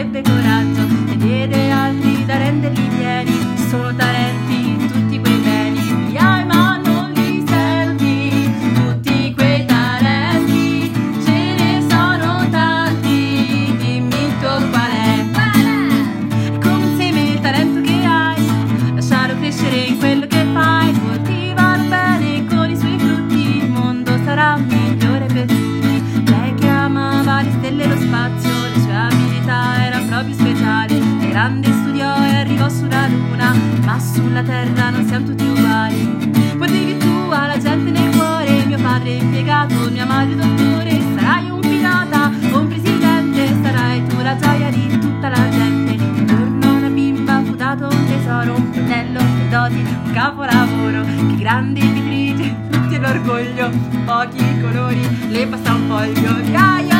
que proprio speciali. È grande studiò e arrivò sulla luna, ma sulla terra non siamo tutti uguali. Portavi tu alla gente nel cuore, mio padre impiegato, mia madre dottore, sarai un pilota un presidente, sarai tu la gioia di tutta la gente. Un giorno una bimba fu dato un tesoro, un fratello, le doti, un capolavoro, che grandi vitrine, tutti l'orgoglio, pochi colori, le passa un foglio, dai